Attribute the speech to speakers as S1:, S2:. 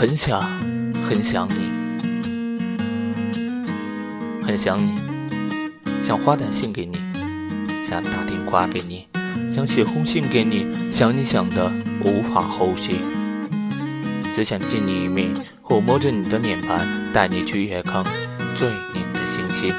S1: 很想，很想你，很想你，想发短信给你，想打电话给你，想写封信给你，想你想的无法呼吸，只想见你一面，抚摸着你的脸庞，带你去夜空最亮的星星。